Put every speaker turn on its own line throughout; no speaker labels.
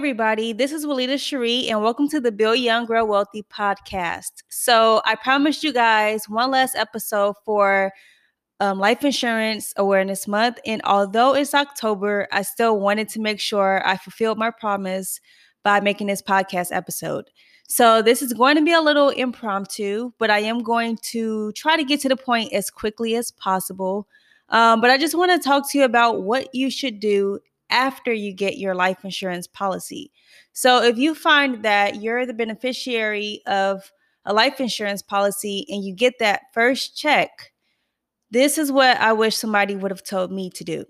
everybody. This is Willita Cherie, and welcome to the Build Young Grow Wealthy podcast. So, I promised you guys one last episode for um, Life Insurance Awareness Month. And although it's October, I still wanted to make sure I fulfilled my promise by making this podcast episode. So, this is going to be a little impromptu, but I am going to try to get to the point as quickly as possible. Um, but I just want to talk to you about what you should do after you get your life insurance policy. So, if you find that you're the beneficiary of a life insurance policy and you get that first check, this is what I wish somebody would have told me to do.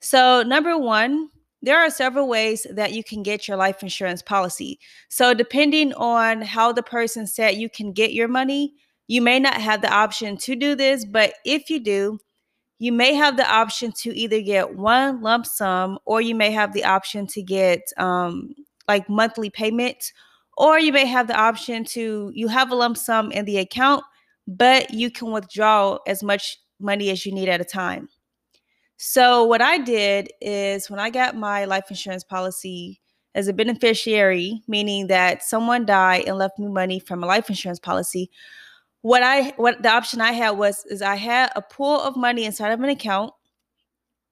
So, number one, there are several ways that you can get your life insurance policy. So, depending on how the person said you can get your money, you may not have the option to do this, but if you do, you may have the option to either get one lump sum or you may have the option to get um, like monthly payments or you may have the option to you have a lump sum in the account but you can withdraw as much money as you need at a time. So what i did is when i got my life insurance policy as a beneficiary meaning that someone died and left me money from a life insurance policy what I what the option I had was is I had a pool of money inside of an account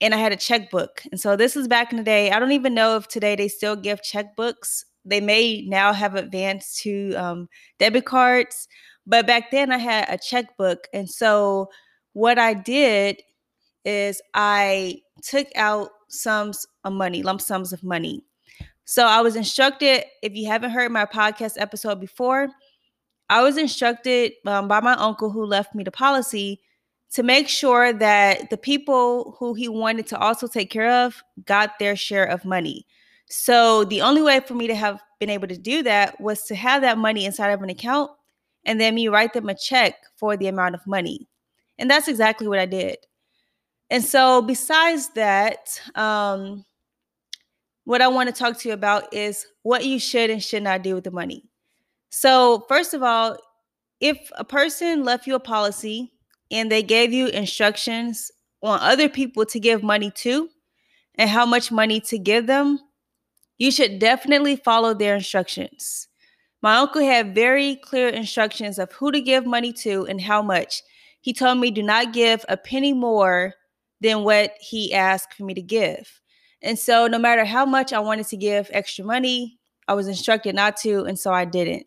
and I had a checkbook. And so this is back in the day. I don't even know if today they still give checkbooks. They may now have advanced to um, debit cards, but back then I had a checkbook. And so what I did is I took out sums of money, lump sums of money. So I was instructed, if you haven't heard my podcast episode before, I was instructed um, by my uncle who left me the policy to make sure that the people who he wanted to also take care of got their share of money. So the only way for me to have been able to do that was to have that money inside of an account and then me write them a check for the amount of money. And that's exactly what I did. And so, besides that, um, what I want to talk to you about is what you should and should not do with the money. So, first of all, if a person left you a policy and they gave you instructions on other people to give money to and how much money to give them, you should definitely follow their instructions. My uncle had very clear instructions of who to give money to and how much. He told me do not give a penny more than what he asked for me to give. And so, no matter how much I wanted to give extra money, I was instructed not to, and so I didn't.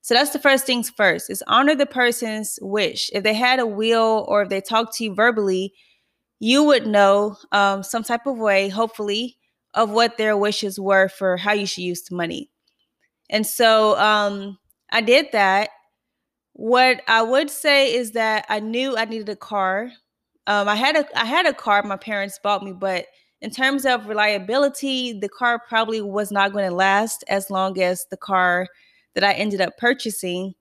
So that's the first things first is honor the person's wish. If they had a will or if they talked to you verbally, you would know um, some type of way, hopefully, of what their wishes were for how you should use the money. And so um, I did that. What I would say is that I knew I needed a car. Um, I had a I had a car my parents bought me, but in terms of reliability, the car probably was not going to last as long as the car that I ended up purchasing.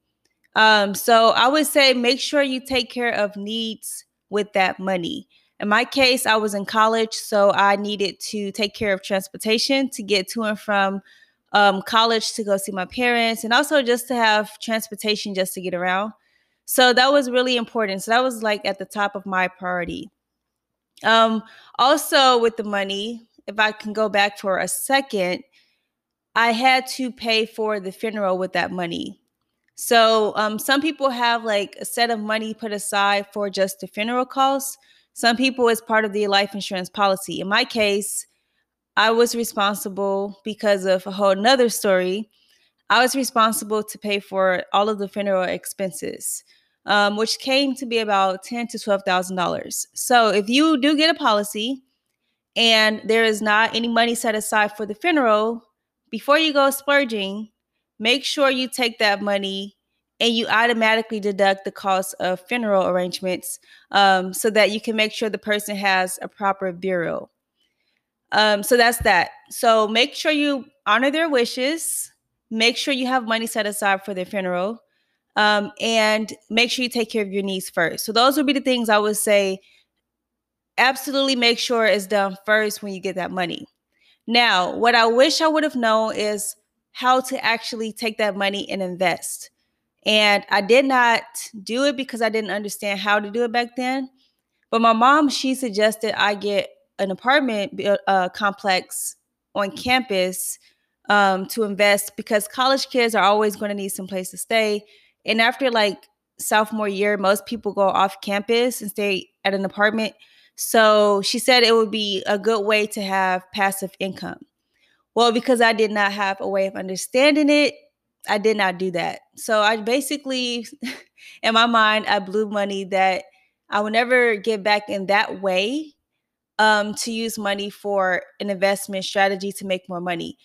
Um, so I would say make sure you take care of needs with that money. In my case, I was in college, so I needed to take care of transportation to get to and from um, college to go see my parents, and also just to have transportation just to get around. So that was really important. So that was like at the top of my priority. Um, also, with the money, if I can go back for a second, I had to pay for the funeral with that money. So um, some people have like a set of money put aside for just the funeral costs. Some people it's part of the life insurance policy. In my case, I was responsible because of a whole nother story. I was responsible to pay for all of the funeral expenses, um, which came to be about ten to twelve thousand dollars. So if you do get a policy and there is not any money set aside for the funeral, before you go splurging, make sure you take that money and you automatically deduct the cost of funeral arrangements um, so that you can make sure the person has a proper burial. Um, so that's that. So make sure you honor their wishes. Make sure you have money set aside for their funeral. Um, and make sure you take care of your needs first. So those would be the things I would say. Absolutely make sure it's done first when you get that money. Now, what I wish I would have known is how to actually take that money and invest. And I did not do it because I didn't understand how to do it back then. But my mom, she suggested I get an apartment uh, complex on campus um, to invest because college kids are always going to need some place to stay. And after like sophomore year, most people go off campus and stay at an apartment. So she said it would be a good way to have passive income. Well, because I did not have a way of understanding it, I did not do that. So I basically, in my mind, I blew money that I would never get back in that way um, to use money for an investment strategy to make more money.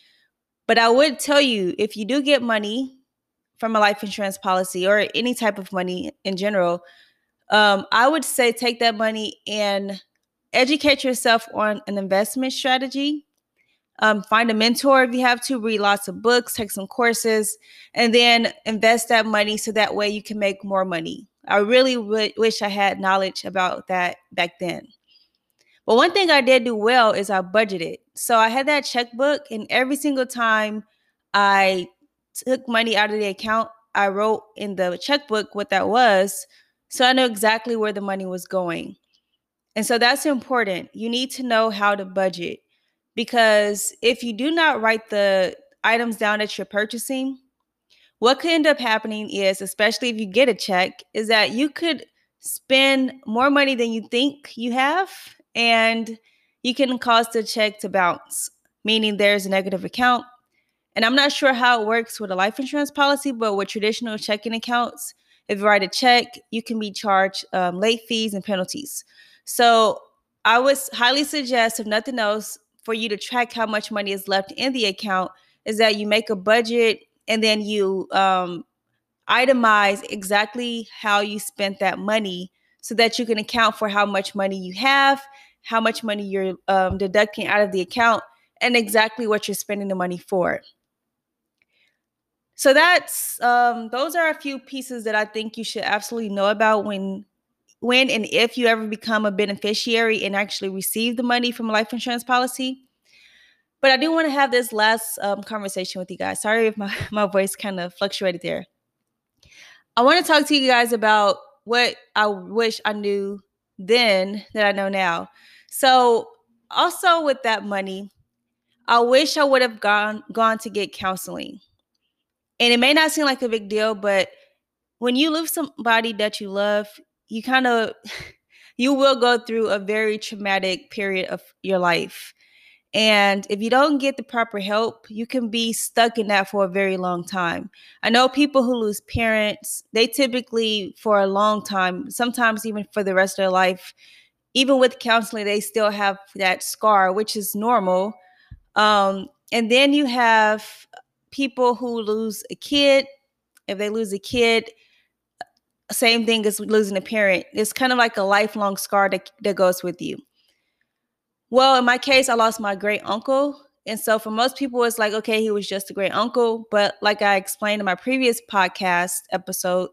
But I would tell you if you do get money from a life insurance policy or any type of money in general, um, I would say take that money and educate yourself on an investment strategy. Um, find a mentor if you have to, read lots of books, take some courses, and then invest that money so that way you can make more money. I really w- wish I had knowledge about that back then. But one thing I did do well is I budgeted. So I had that checkbook, and every single time I took money out of the account, I wrote in the checkbook what that was. So I know exactly where the money was going. And so that's important. You need to know how to budget because if you do not write the items down that you're purchasing, what could end up happening is, especially if you get a check, is that you could spend more money than you think you have and you can cause the check to bounce, meaning there's a negative account. And I'm not sure how it works with a life insurance policy, but with traditional checking accounts, if you write a check, you can be charged um, late fees and penalties. So I would highly suggest, if nothing else, for you to track how much money is left in the account, is that you make a budget and then you um, itemize exactly how you spent that money so that you can account for how much money you have, how much money you're um, deducting out of the account, and exactly what you're spending the money for. So that's um, those are a few pieces that I think you should absolutely know about when when and if you ever become a beneficiary and actually receive the money from a life insurance policy. But I do want to have this last um, conversation with you guys. Sorry if my, my voice kind of fluctuated there. I want to talk to you guys about what I wish I knew then that I know now. So, also with that money, I wish I would have gone gone to get counseling. And it may not seem like a big deal, but when you lose somebody that you love, you kind of you will go through a very traumatic period of your life. And if you don't get the proper help, you can be stuck in that for a very long time. I know people who lose parents, they typically, for a long time, sometimes even for the rest of their life, even with counseling, they still have that scar, which is normal. Um, and then you have people who lose a kid. If they lose a kid, uh, same thing as losing a parent. It's kind of like a lifelong scar that, that goes with you. Well, in my case, I lost my great uncle. And so for most people, it's like, okay, he was just a great uncle. But like I explained in my previous podcast episode,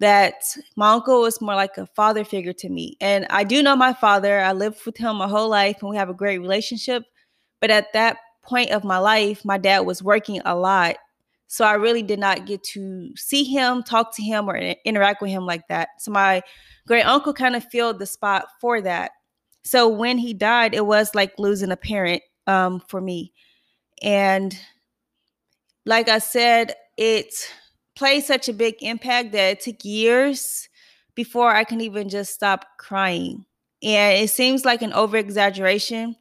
that my uncle was more like a father figure to me. And I do know my father. I lived with him my whole life and we have a great relationship. But at that point of my life, my dad was working a lot. So I really did not get to see him, talk to him, or interact with him like that. So my great uncle kind of filled the spot for that. So when he died, it was like losing a parent um, for me. And like I said, it played such a big impact that it took years before I can even just stop crying. And it seems like an over exaggeration,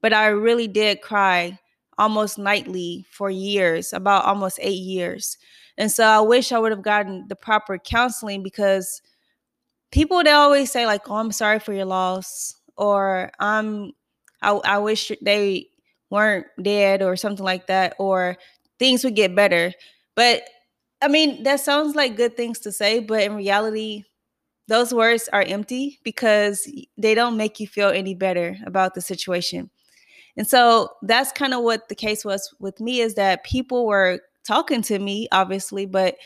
but I really did cry almost nightly for years, about almost eight years. And so I wish I would have gotten the proper counseling because people they always say like, "Oh, I'm sorry for your loss," or "I'm I, I wish they weren't dead," or something like that, or things would get better. But I mean, that sounds like good things to say, but in reality, those words are empty because they don't make you feel any better about the situation. And so that's kind of what the case was with me is that people were talking to me, obviously, but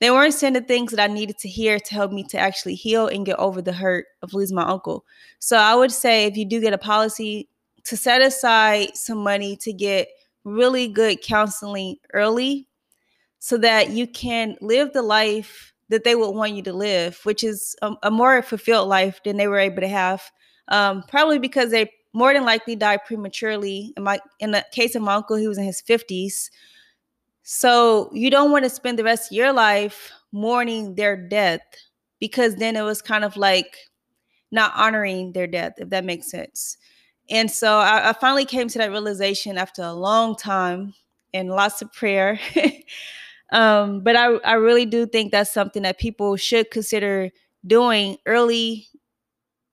they weren't the things that I needed to hear to help me to actually heal and get over the hurt of losing my uncle. So I would say if you do get a policy, to set aside some money to get really good counseling early so that you can live the life that they would want you to live, which is a, a more fulfilled life than they were able to have. Um, probably because they more than likely die prematurely. In my in the case of my uncle, he was in his 50s. So you don't want to spend the rest of your life mourning their death because then it was kind of like not honoring their death, if that makes sense. And so I, I finally came to that realization after a long time and lots of prayer. um, but I, I really do think that's something that people should consider doing early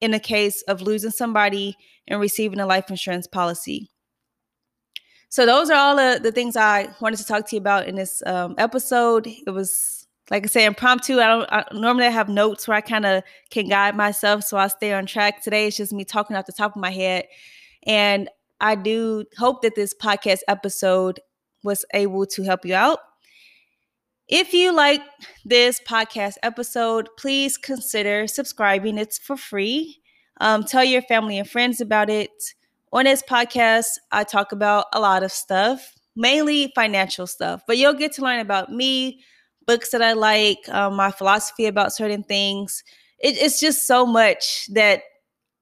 in the case of losing somebody and receiving a life insurance policy. So those are all the, the things I wanted to talk to you about in this um, episode. It was like I say, impromptu. I don't I, normally I have notes where I kind of can guide myself, so I stay on track. Today it's just me talking off the top of my head, and I do hope that this podcast episode was able to help you out. If you like this podcast episode, please consider subscribing. It's for free. Um, tell your family and friends about it. On this podcast, I talk about a lot of stuff, mainly financial stuff, but you'll get to learn about me, books that I like, um, my philosophy about certain things. It, it's just so much that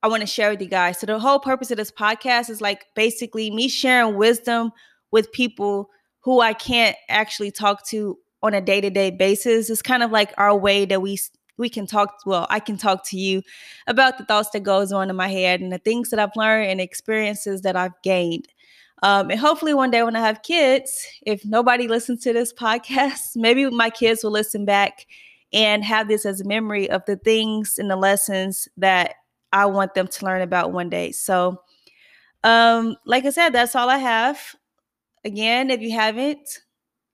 I want to share with you guys. So, the whole purpose of this podcast is like basically me sharing wisdom with people who I can't actually talk to on a day to day basis. It's kind of like our way that we we can talk well i can talk to you about the thoughts that goes on in my head and the things that i've learned and experiences that i've gained um, and hopefully one day when i have kids if nobody listens to this podcast maybe my kids will listen back and have this as a memory of the things and the lessons that i want them to learn about one day so um, like i said that's all i have again if you haven't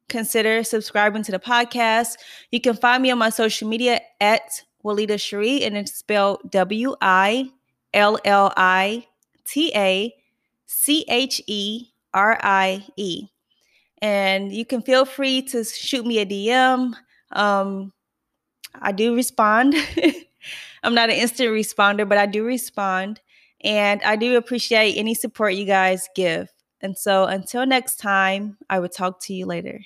consider subscribing to the podcast. You can find me on my social media at Willita Cherie, and it's spelled W I L L I T A C H E R I E. And you can feel free to shoot me a DM. Um, I do respond. I'm not an instant responder, but I do respond. And I do appreciate any support you guys give. And so until next time, I will talk to you later.